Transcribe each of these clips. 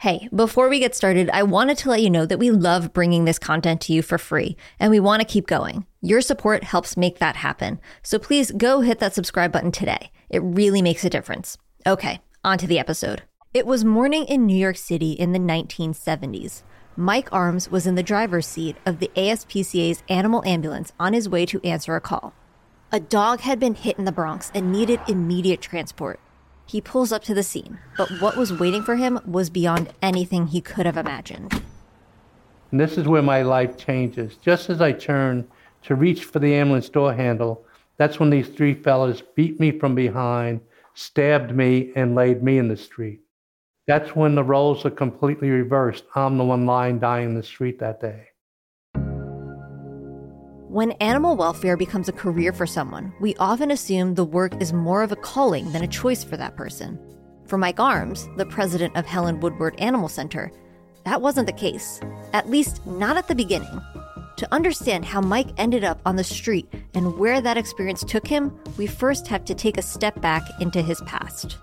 Hey, before we get started, I wanted to let you know that we love bringing this content to you for free, and we want to keep going. Your support helps make that happen. So please go hit that subscribe button today. It really makes a difference. Okay, on to the episode. It was morning in New York City in the 1970s. Mike Arms was in the driver's seat of the ASPCA's animal ambulance on his way to answer a call. A dog had been hit in the Bronx and needed immediate transport. He pulls up to the scene, but what was waiting for him was beyond anything he could have imagined. And this is where my life changes. Just as I turn to reach for the ambulance door handle, that's when these three fellas beat me from behind, stabbed me, and laid me in the street. That's when the roles are completely reversed. I'm the one lying dying in the street that day. When animal welfare becomes a career for someone, we often assume the work is more of a calling than a choice for that person. For Mike Arms, the president of Helen Woodward Animal Center, that wasn't the case, at least not at the beginning. To understand how Mike ended up on the street and where that experience took him, we first have to take a step back into his past.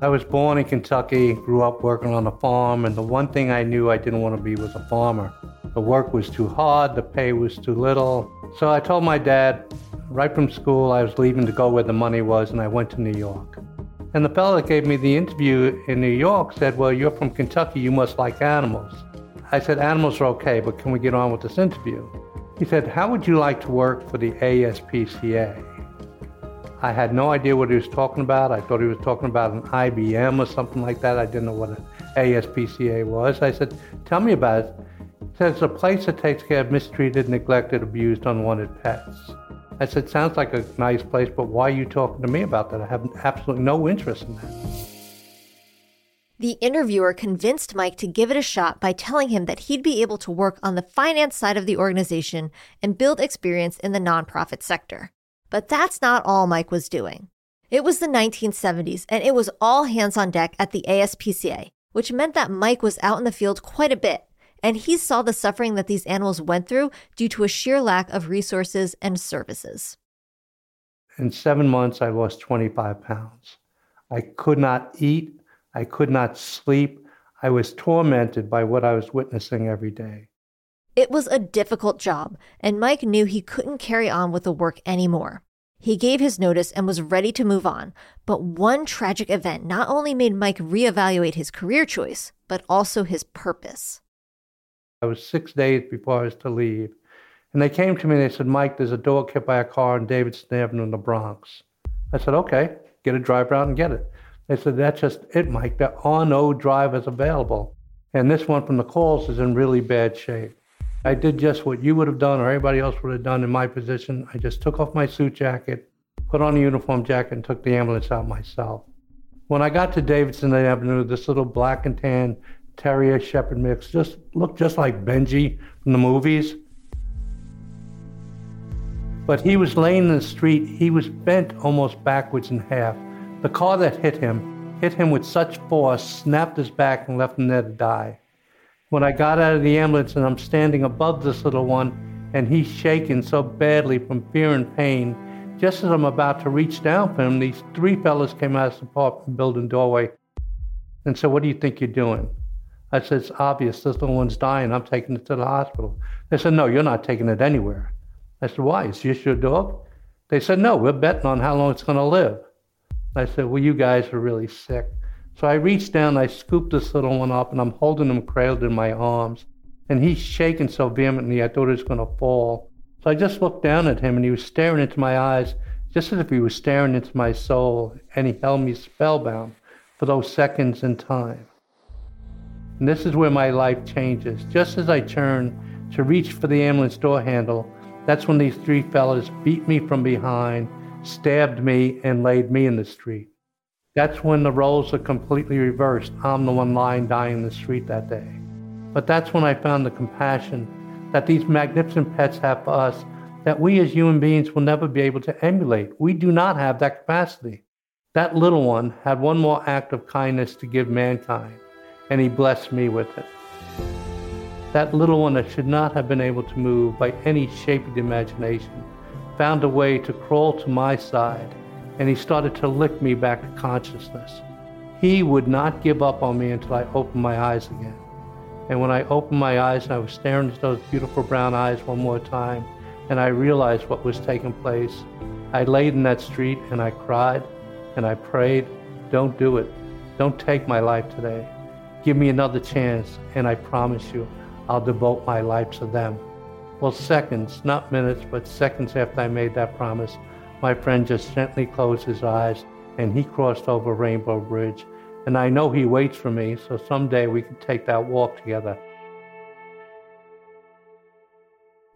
I was born in Kentucky, grew up working on a farm, and the one thing I knew I didn't want to be was a farmer. The work was too hard, the pay was too little. So I told my dad right from school I was leaving to go where the money was, and I went to New York. And the fellow that gave me the interview in New York said, Well, you're from Kentucky, you must like animals. I said, Animals are okay, but can we get on with this interview? He said, How would you like to work for the ASPCA? I had no idea what he was talking about. I thought he was talking about an IBM or something like that. I didn't know what an ASPCA was. I said, Tell me about it says a place that takes care of mistreated, neglected, abused, unwanted pets. I said, sounds like a nice place, but why are you talking to me about that? I have absolutely no interest in that. The interviewer convinced Mike to give it a shot by telling him that he'd be able to work on the finance side of the organization and build experience in the nonprofit sector. But that's not all Mike was doing. It was the 1970s, and it was all hands on deck at the ASPCA, which meant that Mike was out in the field quite a bit, and he saw the suffering that these animals went through due to a sheer lack of resources and services. In seven months, I lost 25 pounds. I could not eat, I could not sleep. I was tormented by what I was witnessing every day. It was a difficult job, and Mike knew he couldn't carry on with the work anymore. He gave his notice and was ready to move on, but one tragic event not only made Mike reevaluate his career choice, but also his purpose. I was six days before I was to leave. And they came to me and they said, Mike, there's a dog hit by a car on Davidson Avenue in the Bronx. I said, okay, get a driver out and get it. They said, that's just it, Mike. There are no drivers available. And this one from the calls is in really bad shape. I did just what you would have done or anybody else would have done in my position. I just took off my suit jacket, put on a uniform jacket, and took the ambulance out myself. When I got to Davidson Avenue, this little black and tan Terrier Shepherd mix, just looked just like Benji from the movies. But he was laying in the street. He was bent almost backwards in half. The car that hit him hit him with such force, snapped his back, and left him there to die. When I got out of the ambulance and I'm standing above this little one, and he's shaking so badly from fear and pain, just as I'm about to reach down for him, these three fellas came out of the apartment building doorway and said, What do you think you're doing? I said, it's obvious this little one's dying. I'm taking it to the hospital. They said, no, you're not taking it anywhere. I said, why? Is this your dog? They said, no, we're betting on how long it's going to live. I said, well, you guys are really sick. So I reached down, I scooped this little one up, and I'm holding him cradled in my arms. And he's shaking so vehemently, I thought he was going to fall. So I just looked down at him, and he was staring into my eyes, just as if he was staring into my soul, and he held me spellbound for those seconds in time. And this is where my life changes. Just as I turn to reach for the ambulance door handle, that's when these three fellas beat me from behind, stabbed me, and laid me in the street. That's when the roles are completely reversed. I'm the one lying dying in the street that day. But that's when I found the compassion that these magnificent pets have for us that we as human beings will never be able to emulate. We do not have that capacity. That little one had one more act of kindness to give mankind and he blessed me with it. That little one that should not have been able to move by any shape of the imagination found a way to crawl to my side, and he started to lick me back to consciousness. He would not give up on me until I opened my eyes again. And when I opened my eyes and I was staring into those beautiful brown eyes one more time, and I realized what was taking place, I laid in that street and I cried and I prayed, Don't do it. Don't take my life today. Give me another chance, and I promise you, I'll devote my life to them. Well, seconds, not minutes, but seconds after I made that promise, my friend just gently closed his eyes and he crossed over Rainbow Bridge. And I know he waits for me, so someday we can take that walk together.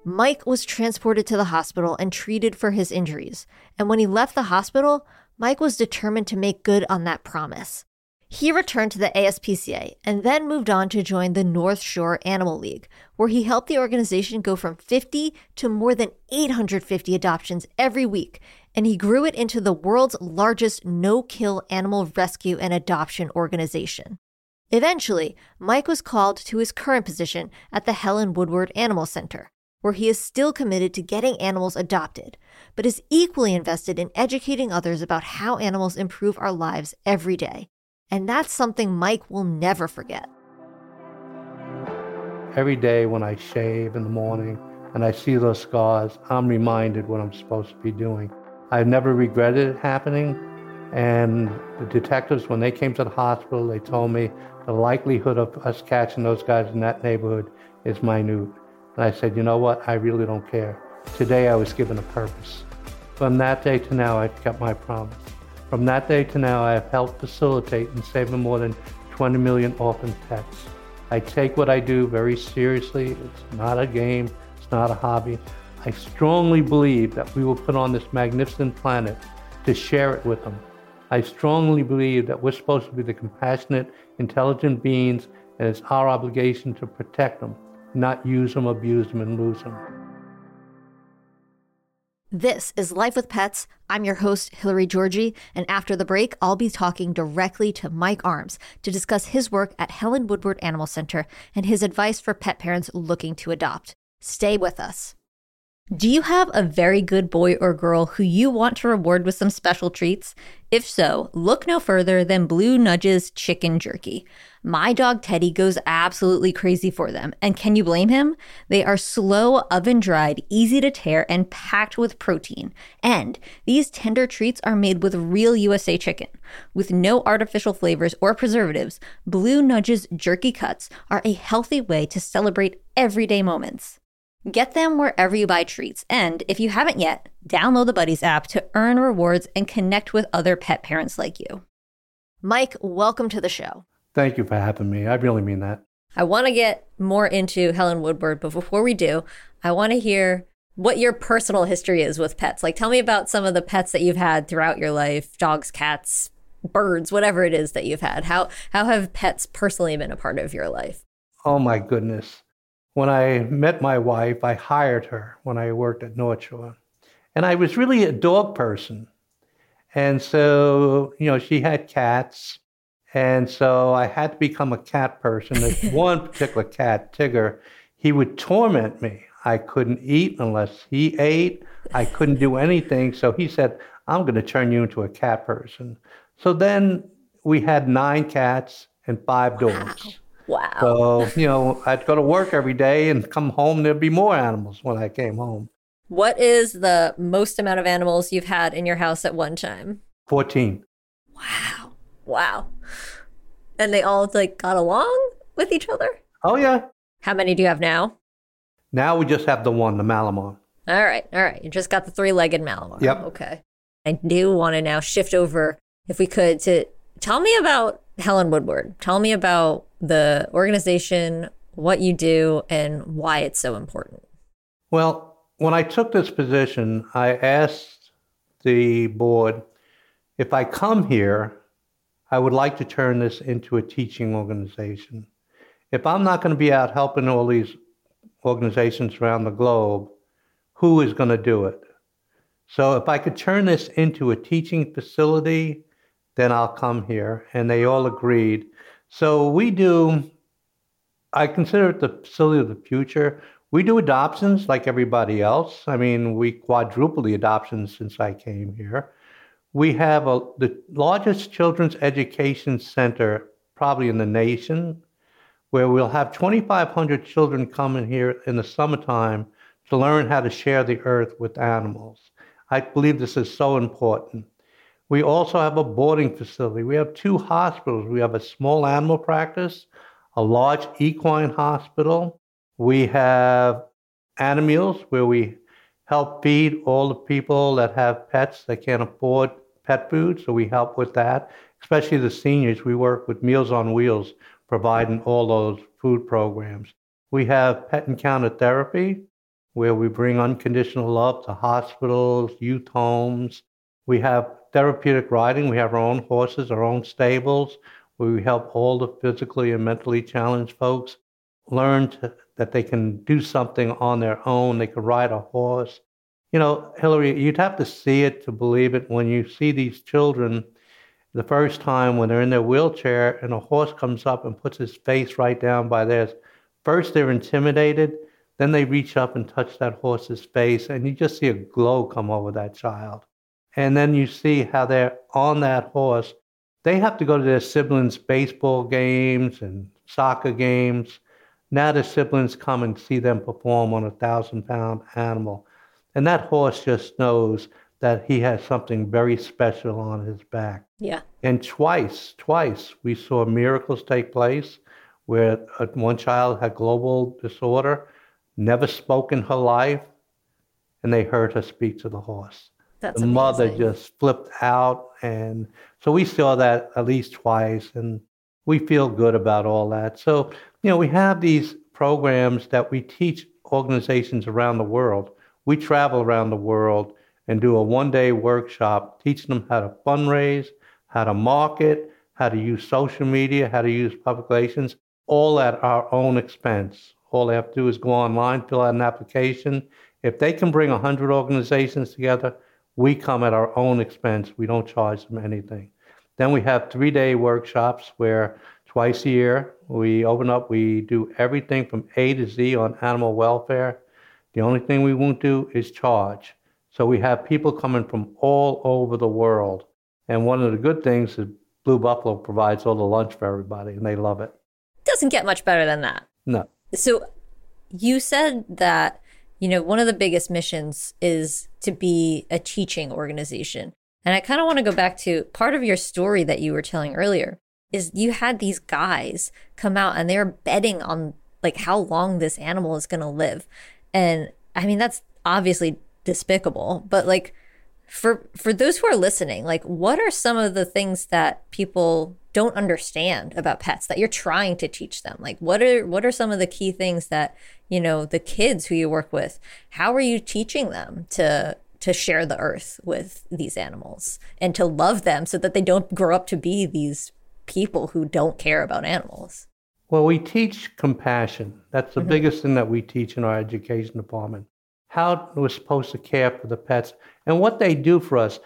Mike was transported to the hospital and treated for his injuries. And when he left the hospital, Mike was determined to make good on that promise. He returned to the ASPCA and then moved on to join the North Shore Animal League, where he helped the organization go from 50 to more than 850 adoptions every week, and he grew it into the world's largest no kill animal rescue and adoption organization. Eventually, Mike was called to his current position at the Helen Woodward Animal Center, where he is still committed to getting animals adopted, but is equally invested in educating others about how animals improve our lives every day and that's something Mike will never forget. Every day when I shave in the morning and I see those scars, I'm reminded what I'm supposed to be doing. I've never regretted it happening. And the detectives, when they came to the hospital, they told me the likelihood of us catching those guys in that neighborhood is minute. And I said, you know what? I really don't care. Today I was given a purpose. From that day to now, I've kept my promise. From that day to now, I have helped facilitate and save more than 20 million orphan pets. I take what I do very seriously. It's not a game, it's not a hobby. I strongly believe that we were put on this magnificent planet to share it with them. I strongly believe that we're supposed to be the compassionate, intelligent beings, and it's our obligation to protect them, not use them, abuse them, and lose them. This is Life with Pets. I'm your host, Hilary Georgie, and after the break, I'll be talking directly to Mike Arms to discuss his work at Helen Woodward Animal Center and his advice for pet parents looking to adopt. Stay with us. Do you have a very good boy or girl who you want to reward with some special treats? If so, look no further than Blue Nudges Chicken Jerky. My dog Teddy goes absolutely crazy for them, and can you blame him? They are slow, oven dried, easy to tear, and packed with protein. And these tender treats are made with real USA chicken. With no artificial flavors or preservatives, Blue Nudges Jerky Cuts are a healthy way to celebrate everyday moments. Get them wherever you buy treats. And if you haven't yet, download the Buddies app to earn rewards and connect with other pet parents like you. Mike, welcome to the show. Thank you for having me. I really mean that. I want to get more into Helen Woodward, but before we do, I want to hear what your personal history is with pets. Like, tell me about some of the pets that you've had throughout your life dogs, cats, birds, whatever it is that you've had. How, how have pets personally been a part of your life? Oh, my goodness. When I met my wife, I hired her when I worked at North Shore. And I was really a dog person. And so, you know, she had cats. And so I had to become a cat person. This one particular cat, Tigger, he would torment me. I couldn't eat unless he ate. I couldn't do anything. So he said, I'm going to turn you into a cat person. So then we had nine cats and five dogs. Wow. So, you know, I'd go to work every day and come home, there'd be more animals when I came home. What is the most amount of animals you've had in your house at one time? 14. Wow. Wow. And they all like got along with each other? Oh, yeah. How many do you have now? Now we just have the one, the Malamar. All right. All right. You just got the three legged Malamar. Yep. Okay. I do want to now shift over, if we could, to tell me about Helen Woodward. Tell me about the organization, what you do, and why it's so important. Well, when I took this position, I asked the board if I come here, I would like to turn this into a teaching organization. If I'm not going to be out helping all these organizations around the globe, who is going to do it? So if I could turn this into a teaching facility, then I'll come here. And they all agreed. So we do, I consider it the facility of the future. We do adoptions like everybody else. I mean, we quadruple the adoptions since I came here. We have a, the largest children's education center probably in the nation, where we'll have 2,500 children coming here in the summertime to learn how to share the earth with animals. I believe this is so important. We also have a boarding facility. We have two hospitals. We have a small animal practice, a large equine hospital. We have Animeals, where we help feed all the people that have pets that can't afford pet food. So we help with that, especially the seniors. We work with Meals on Wheels, providing all those food programs. We have pet encounter therapy, where we bring unconditional love to hospitals, youth homes. We have therapeutic riding. We have our own horses, our own stables, where we help all the physically and mentally challenged folks learn to, that they can do something on their own. They can ride a horse. You know, Hillary, you'd have to see it to believe it when you see these children the first time when they're in their wheelchair and a horse comes up and puts his face right down by theirs. First, they're intimidated. Then they reach up and touch that horse's face, and you just see a glow come over that child. And then you see how they're on that horse. They have to go to their siblings' baseball games and soccer games now the siblings come and see them perform on a thousand pound animal. And that horse just knows that he has something very special on his back. Yeah. And twice, twice, we saw miracles take place where uh, one child had global disorder, never spoke in her life, and they heard her speak to the horse. That's the amazing. mother just flipped out. And so we saw that at least twice. And we feel good about all that. So, you know, we have these programs that we teach organizations around the world. We travel around the world and do a one day workshop teaching them how to fundraise, how to market, how to use social media, how to use public relations, all at our own expense. All they have to do is go online, fill out an application. If they can bring 100 organizations together, we come at our own expense. We don't charge them anything. Then we have three day workshops where twice a year we open up, we do everything from A to Z on animal welfare. The only thing we won't do is charge. So we have people coming from all over the world. And one of the good things is Blue Buffalo provides all the lunch for everybody, and they love it. Doesn't get much better than that. No. So you said that, you know, one of the biggest missions is to be a teaching organization. And I kind of want to go back to part of your story that you were telling earlier is you had these guys come out and they're betting on like how long this animal is going to live. And I mean that's obviously despicable, but like for for those who are listening, like what are some of the things that people don't understand about pets that you're trying to teach them? Like what are what are some of the key things that, you know, the kids who you work with, how are you teaching them to to share the earth with these animals and to love them so that they don't grow up to be these people who don't care about animals. Well, we teach compassion. That's the mm-hmm. biggest thing that we teach in our education department. How we're supposed to care for the pets and what they do for us.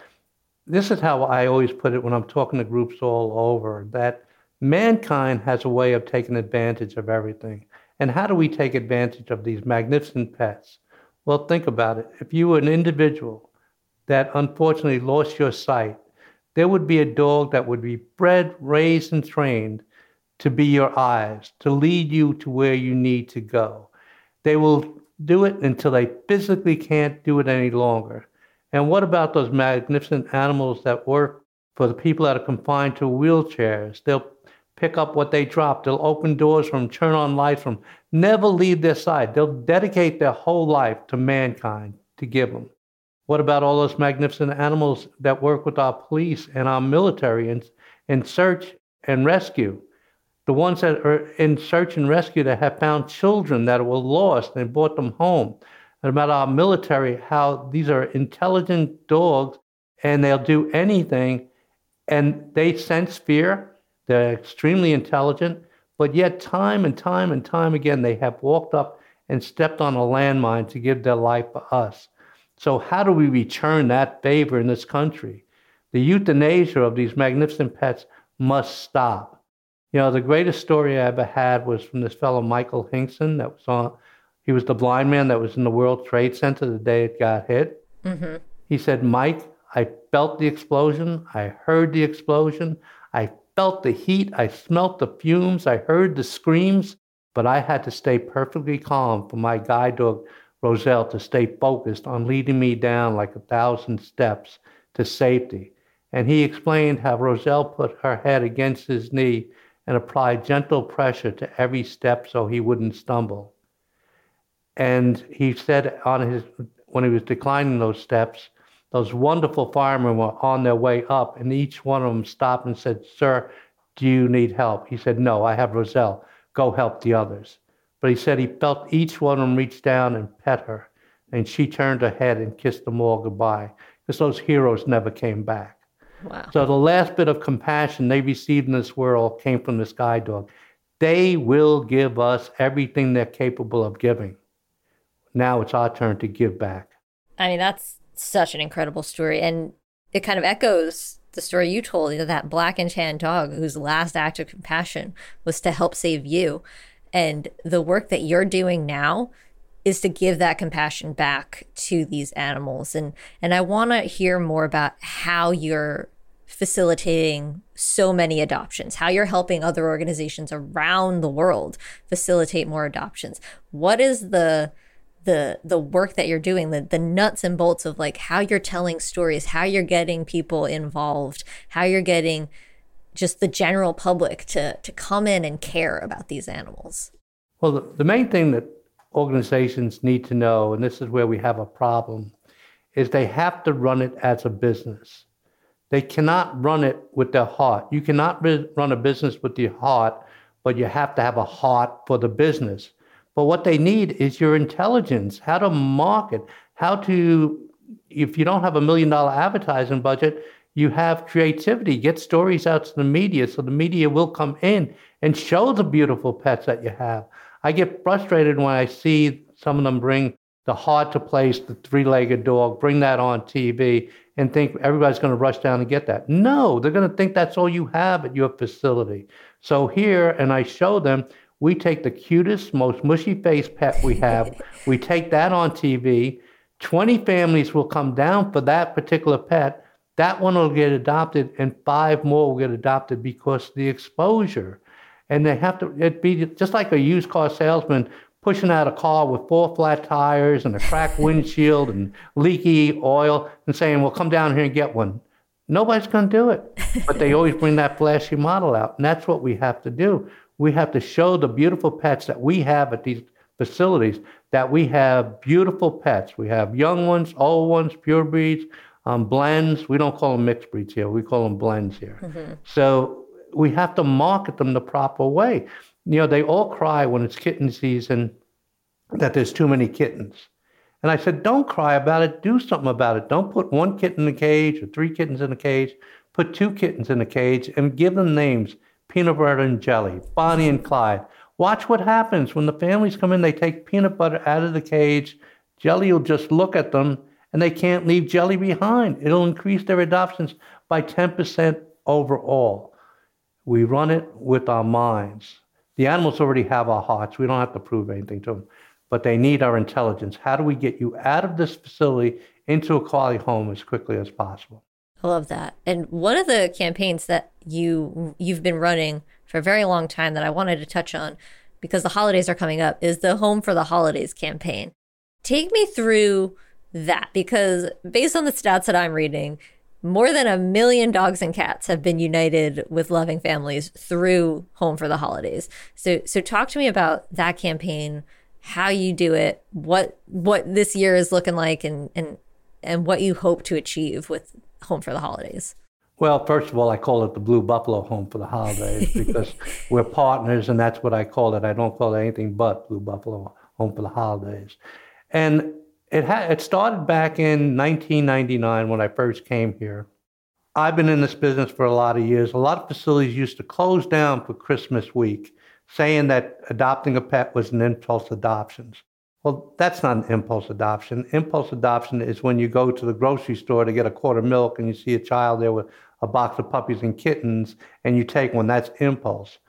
This is how I always put it when I'm talking to groups all over that mankind has a way of taking advantage of everything. And how do we take advantage of these magnificent pets? Well, think about it. If you were an individual that unfortunately lost your sight, there would be a dog that would be bred, raised, and trained to be your eyes, to lead you to where you need to go. They will do it until they physically can't do it any longer. And what about those magnificent animals that work for the people that are confined to wheelchairs? They'll pick up what they drop. They'll open doors from, turn on lights from, never leave their side. They'll dedicate their whole life to mankind to give them. What about all those magnificent animals that work with our police and our military in, in search and rescue? The ones that are in search and rescue that have found children that were lost and brought them home. And about our military, how these are intelligent dogs and they'll do anything and they sense fear they're extremely intelligent, but yet, time and time and time again, they have walked up and stepped on a landmine to give their life for us. So, how do we return that favor in this country? The euthanasia of these magnificent pets must stop. You know, the greatest story I ever had was from this fellow, Michael Hingson, that was on, he was the blind man that was in the World Trade Center the day it got hit. Mm-hmm. He said, Mike, I felt the explosion. I heard the explosion. I felt the heat. I smelt the fumes. I heard the screams. But I had to stay perfectly calm for my guide dog, Roselle, to stay focused on leading me down like a thousand steps to safety. And he explained how Roselle put her head against his knee and applied gentle pressure to every step so he wouldn't stumble. And he said on his when he was declining those steps, those wonderful firemen were on their way up, and each one of them stopped and said, Sir, do you need help? He said, No, I have Roselle. Go help the others. But he said he felt each one of them reach down and pet her, and she turned her head and kissed them all goodbye, because those heroes never came back. Wow. So the last bit of compassion they received in this world came from this guide dog. They will give us everything they're capable of giving. Now it's our turn to give back. I mean, that's such an incredible story. And it kind of echoes the story you told, you know, that black and tan dog whose last act of compassion was to help save you. And the work that you're doing now is to give that compassion back to these animals. And and I want to hear more about how you're facilitating so many adoptions, how you're helping other organizations around the world facilitate more adoptions. What is the the the work that you're doing the the nuts and bolts of like how you're telling stories how you're getting people involved how you're getting just the general public to to come in and care about these animals. Well the, the main thing that organizations need to know and this is where we have a problem is they have to run it as a business. They cannot run it with their heart. You cannot run a business with your heart but you have to have a heart for the business but what they need is your intelligence, how to market, how to, if you don't have a million dollar advertising budget, you have creativity. Get stories out to the media so the media will come in and show the beautiful pets that you have. I get frustrated when I see some of them bring the hard to place, the three legged dog, bring that on TV and think everybody's going to rush down and get that. No, they're going to think that's all you have at your facility. So here, and I show them, we take the cutest, most mushy faced pet we have, we take that on TV. 20 families will come down for that particular pet. That one will get adopted, and five more will get adopted because the exposure. And they have to, it be just like a used car salesman pushing out a car with four flat tires and a cracked windshield and leaky oil and saying, well, come down here and get one. Nobody's going to do it. But they always bring that flashy model out. And that's what we have to do we have to show the beautiful pets that we have at these facilities that we have beautiful pets. We have young ones, old ones, pure breeds, um, blends. We don't call them mixed breeds here. We call them blends here. Mm-hmm. So we have to market them the proper way. You know, they all cry when it's kitten season that there's too many kittens. And I said, don't cry about it. Do something about it. Don't put one kitten in a cage or three kittens in a cage. Put two kittens in a cage and give them names peanut butter and jelly, Bonnie and Clyde. Watch what happens when the families come in, they take peanut butter out of the cage. Jelly will just look at them and they can't leave jelly behind. It'll increase their adoptions by 10% overall. We run it with our minds. The animals already have our hearts. We don't have to prove anything to them, but they need our intelligence. How do we get you out of this facility into a quality home as quickly as possible? I love that. And one of the campaigns that you you've been running for a very long time that I wanted to touch on because the holidays are coming up is the Home for the Holidays campaign. Take me through that because based on the stats that I'm reading, more than a million dogs and cats have been united with loving families through Home for the Holidays. So so talk to me about that campaign, how you do it, what what this year is looking like and and and what you hope to achieve with home for the holidays? Well, first of all, I call it the Blue Buffalo Home for the Holidays because we're partners, and that's what I call it. I don't call it anything but Blue Buffalo Home for the Holidays. And it, ha- it started back in 1999 when I first came here. I've been in this business for a lot of years. A lot of facilities used to close down for Christmas week, saying that adopting a pet was an impulse adoptions. Well, that's not an impulse adoption. Impulse adoption is when you go to the grocery store to get a quart of milk and you see a child there with a box of puppies and kittens and you take one. That's impulse.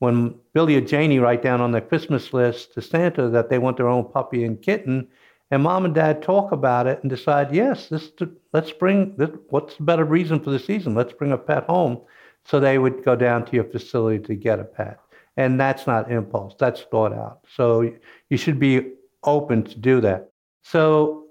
When Billy and Janie write down on their Christmas list to Santa that they want their own puppy and kitten, And mom and dad talk about it and decide, yes, this let's bring this, what's the better reason for the season? Let's bring a pet home. So they would go down to your facility to get a pet. And that's not impulse, that's thought out. So you should be open to do that. So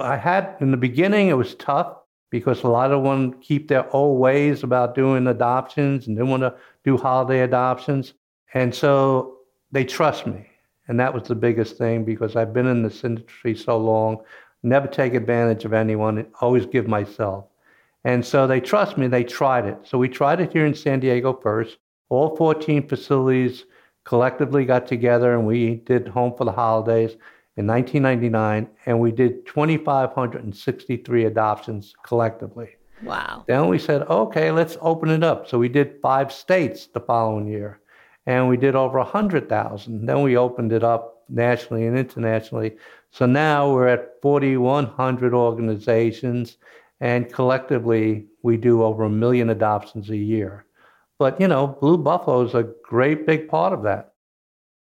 I had in the beginning, it was tough because a lot of them keep their old ways about doing adoptions and didn't want to do holiday adoptions. And so they trust me. And that was the biggest thing because I've been in this industry so long, never take advantage of anyone, always give myself. And so they trust me, they tried it. So we tried it here in San Diego first. All 14 facilities collectively got together and we did Home for the Holidays in 1999, and we did 2,563 adoptions collectively. Wow. Then we said, okay, let's open it up. So we did five states the following year, and we did over 100,000. Then we opened it up nationally and internationally. So now we're at 4,100 organizations, and collectively we do over a million adoptions a year. But, you know, Blue Buffalo is a great big part of that.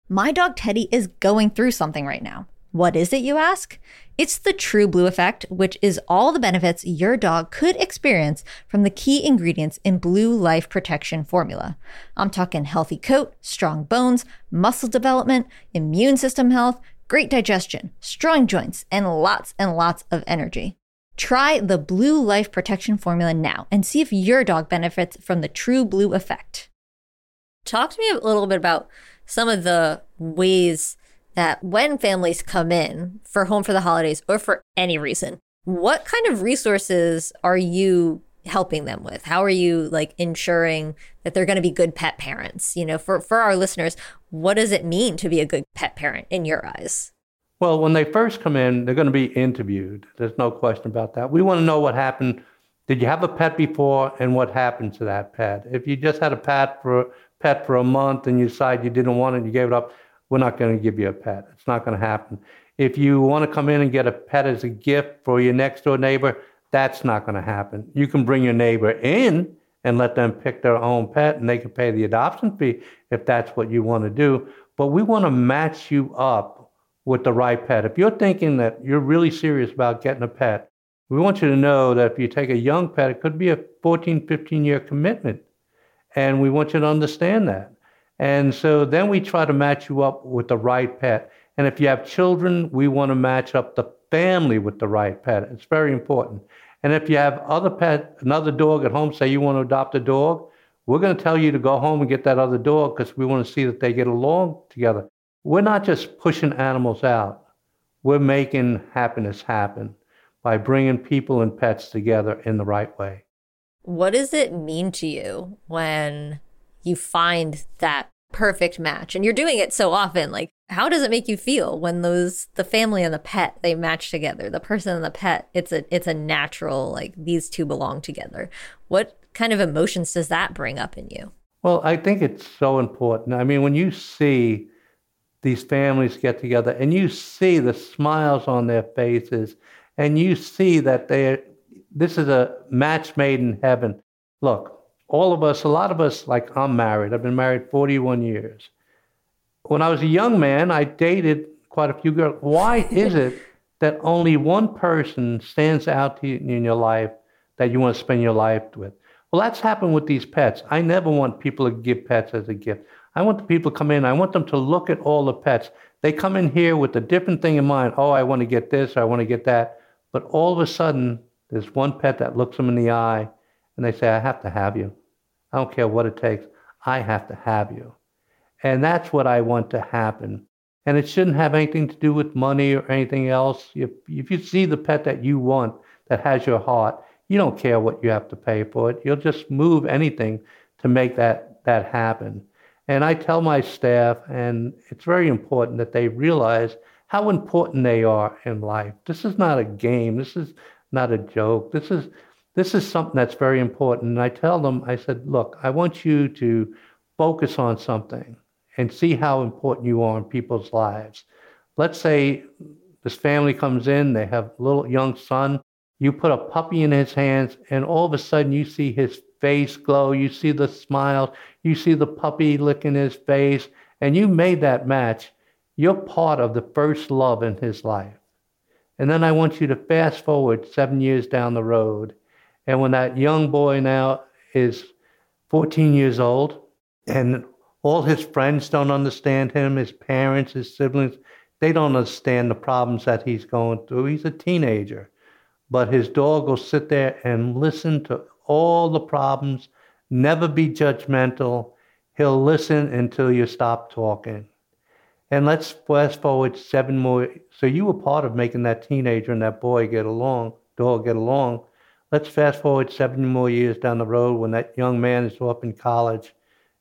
My dog Teddy is going through something right now. What is it, you ask? It's the True Blue Effect, which is all the benefits your dog could experience from the key ingredients in Blue Life Protection formula. I'm talking healthy coat, strong bones, muscle development, immune system health, great digestion, strong joints, and lots and lots of energy. Try the Blue Life Protection formula now and see if your dog benefits from the True Blue Effect. Talk to me a little bit about some of the ways that when families come in for home for the holidays or for any reason, what kind of resources are you helping them with? How are you like ensuring that they're going to be good pet parents? You know, for for our listeners, what does it mean to be a good pet parent in your eyes? Well, when they first come in, they're going to be interviewed. There's no question about that. We want to know what happened. Did you have a pet before and what happened to that pet? If you just had a pet for pet for a month and you decide you didn't want it, you gave it up, we're not going to give you a pet. It's not going to happen. If you want to come in and get a pet as a gift for your next door neighbor, that's not going to happen. You can bring your neighbor in and let them pick their own pet and they can pay the adoption fee if that's what you want to do. But we want to match you up with the right pet. If you're thinking that you're really serious about getting a pet, we want you to know that if you take a young pet, it could be a 14, 15 year commitment. And we want you to understand that. And so then we try to match you up with the right pet. And if you have children, we want to match up the family with the right pet. It's very important. And if you have other pet, another dog at home, say you want to adopt a dog, we're going to tell you to go home and get that other dog because we want to see that they get along together. We're not just pushing animals out. We're making happiness happen by bringing people and pets together in the right way. What does it mean to you when you find that perfect match? And you're doing it so often like how does it make you feel when those the family and the pet they match together? The person and the pet it's a it's a natural like these two belong together. What kind of emotions does that bring up in you? Well i think it's so important. I mean when you see these families get together and you see the smiles on their faces and you see that they this is a match made in heaven look all of us, a lot of us, like I'm married. I've been married 41 years. When I was a young man, I dated quite a few girls. Why is it that only one person stands out to you in your life that you want to spend your life with? Well, that's happened with these pets. I never want people to give pets as a gift. I want the people to come in. I want them to look at all the pets. They come in here with a different thing in mind. Oh, I want to get this. I want to get that. But all of a sudden, there's one pet that looks them in the eye, and they say, "I have to have you." I don't care what it takes. I have to have you. And that's what I want to happen. And it shouldn't have anything to do with money or anything else. If, if you see the pet that you want that has your heart, you don't care what you have to pay for it. You'll just move anything to make that, that happen. And I tell my staff, and it's very important that they realize how important they are in life. This is not a game. This is not a joke. This is this is something that's very important. And I tell them, I said, look, I want you to focus on something and see how important you are in people's lives. Let's say this family comes in, they have a little young son. You put a puppy in his hands, and all of a sudden you see his face glow. You see the smile. You see the puppy licking his face, and you made that match. You're part of the first love in his life. And then I want you to fast forward seven years down the road. And when that young boy now is 14 years old and all his friends don't understand him, his parents, his siblings, they don't understand the problems that he's going through. He's a teenager. But his dog will sit there and listen to all the problems, never be judgmental. He'll listen until you stop talking. And let's fast forward seven more. So you were part of making that teenager and that boy get along, dog get along. Let's fast forward seven more years down the road when that young man is up in college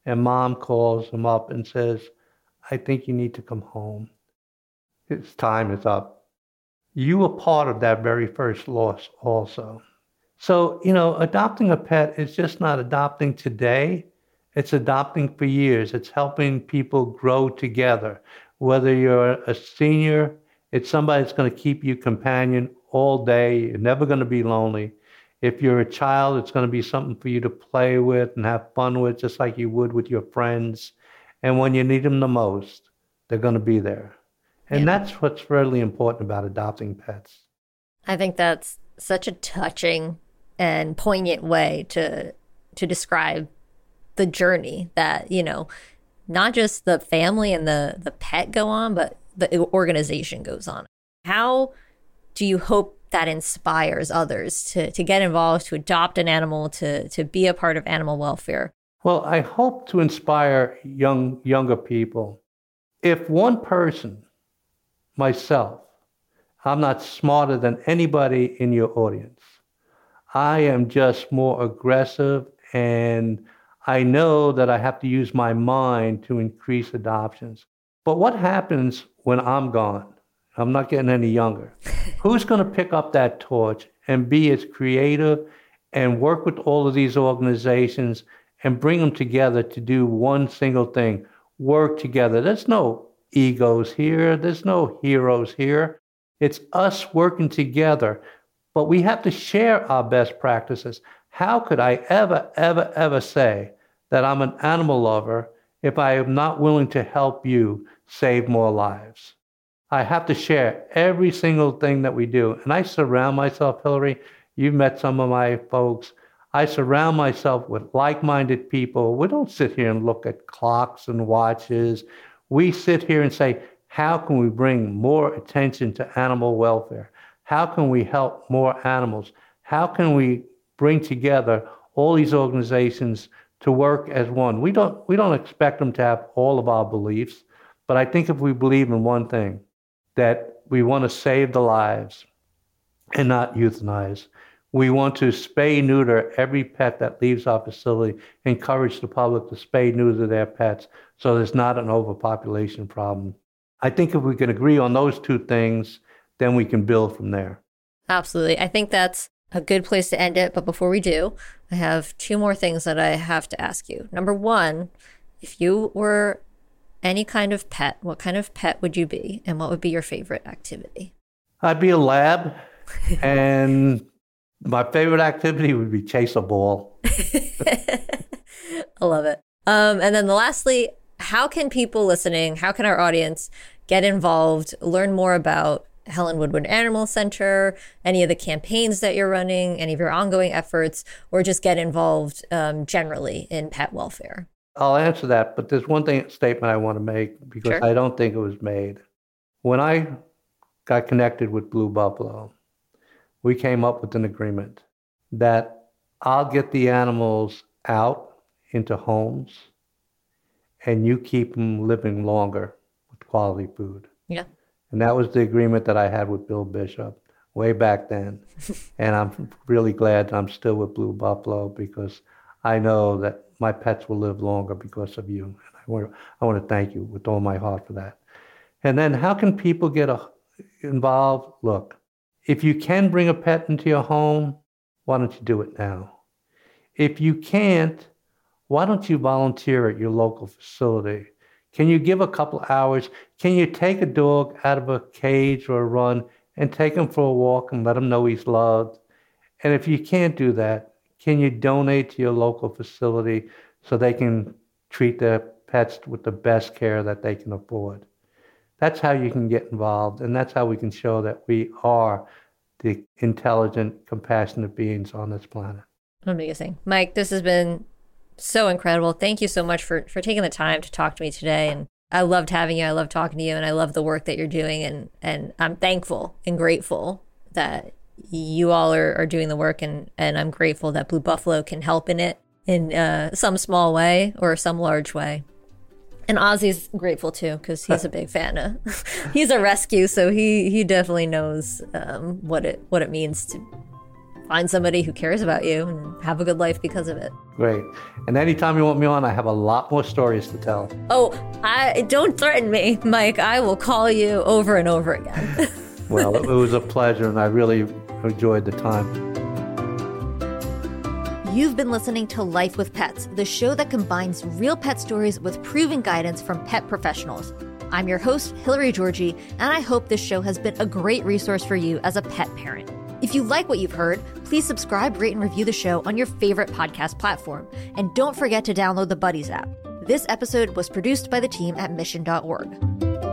and mom calls him up and says, I think you need to come home. His time is up. You were part of that very first loss also. So, you know, adopting a pet is just not adopting today. It's adopting for years. It's helping people grow together. Whether you're a senior, it's somebody that's going to keep you companion all day. You're never going to be lonely. If you're a child, it's going to be something for you to play with and have fun with, just like you would with your friends. And when you need them the most, they're going to be there. And yeah. that's what's really important about adopting pets. I think that's such a touching and poignant way to to describe the journey that you know not just the family and the the pet go on but the organization goes on. How do you hope that inspires others to to get involved to adopt an animal to to be a part of animal welfare? Well i hope to inspire young younger people. If one person myself i'm not smarter than anybody in your audience i am just more aggressive and I know that I have to use my mind to increase adoptions. But what happens when I'm gone? I'm not getting any younger. Who's going to pick up that torch and be as creative and work with all of these organizations and bring them together to do one single thing? Work together. There's no egos here, there's no heroes here. It's us working together. But we have to share our best practices. How could I ever, ever, ever say that I'm an animal lover if I am not willing to help you save more lives? I have to share every single thing that we do. And I surround myself, Hillary, you've met some of my folks. I surround myself with like minded people. We don't sit here and look at clocks and watches. We sit here and say, how can we bring more attention to animal welfare? How can we help more animals? How can we bring together all these organizations to work as one. We don't we don't expect them to have all of our beliefs, but I think if we believe in one thing, that we want to save the lives and not euthanize. We want to spay neuter every pet that leaves our facility, encourage the public to spay neuter their pets so there's not an overpopulation problem. I think if we can agree on those two things, then we can build from there. Absolutely. I think that's a good place to end it. But before we do, I have two more things that I have to ask you. Number one, if you were any kind of pet, what kind of pet would you be? And what would be your favorite activity? I'd be a lab. and my favorite activity would be chase a ball. I love it. Um, and then lastly, how can people listening, how can our audience get involved, learn more about Helen Woodward Animal Center, any of the campaigns that you're running, any of your ongoing efforts, or just get involved um, generally in pet welfare? I'll answer that, but there's one thing statement I want to make because sure. I don't think it was made. When I got connected with Blue Buffalo, we came up with an agreement that I'll get the animals out into homes and you keep them living longer with quality food. Yeah. And that was the agreement that I had with Bill Bishop way back then. and I'm really glad I'm still with Blue Buffalo because I know that my pets will live longer because of you. And I want to, I want to thank you with all my heart for that. And then how can people get a, involved? Look, if you can bring a pet into your home, why don't you do it now? If you can't, why don't you volunteer at your local facility? Can you give a couple hours? Can you take a dog out of a cage or a run and take him for a walk and let him know he's loved? And if you can't do that, can you donate to your local facility so they can treat their pets with the best care that they can afford? That's how you can get involved, and that's how we can show that we are the intelligent, compassionate beings on this planet. Amazing. Mike, this has been so incredible. Thank you so much for for taking the time to talk to me today and I loved having you. I love talking to you and I love the work that you're doing and and I'm thankful and grateful that you all are, are doing the work and and I'm grateful that Blue Buffalo can help in it in uh, some small way or some large way. And Ozzy's grateful too because he's a big fan of. he's a rescue, so he he definitely knows um, what it what it means to find somebody who cares about you and have a good life because of it. Great. And anytime you want me on, I have a lot more stories to tell. Oh, I don't threaten me, Mike. I will call you over and over again. well, it was a pleasure, and I really enjoyed the time. You've been listening to Life with Pets, the show that combines real pet stories with proven guidance from pet professionals. I'm your host, Hillary Georgie, and I hope this show has been a great resource for you as a pet parent. If you like what you've heard, please subscribe, rate, and review the show on your favorite podcast platform. And don't forget to download the Buddies app. This episode was produced by the team at mission.org.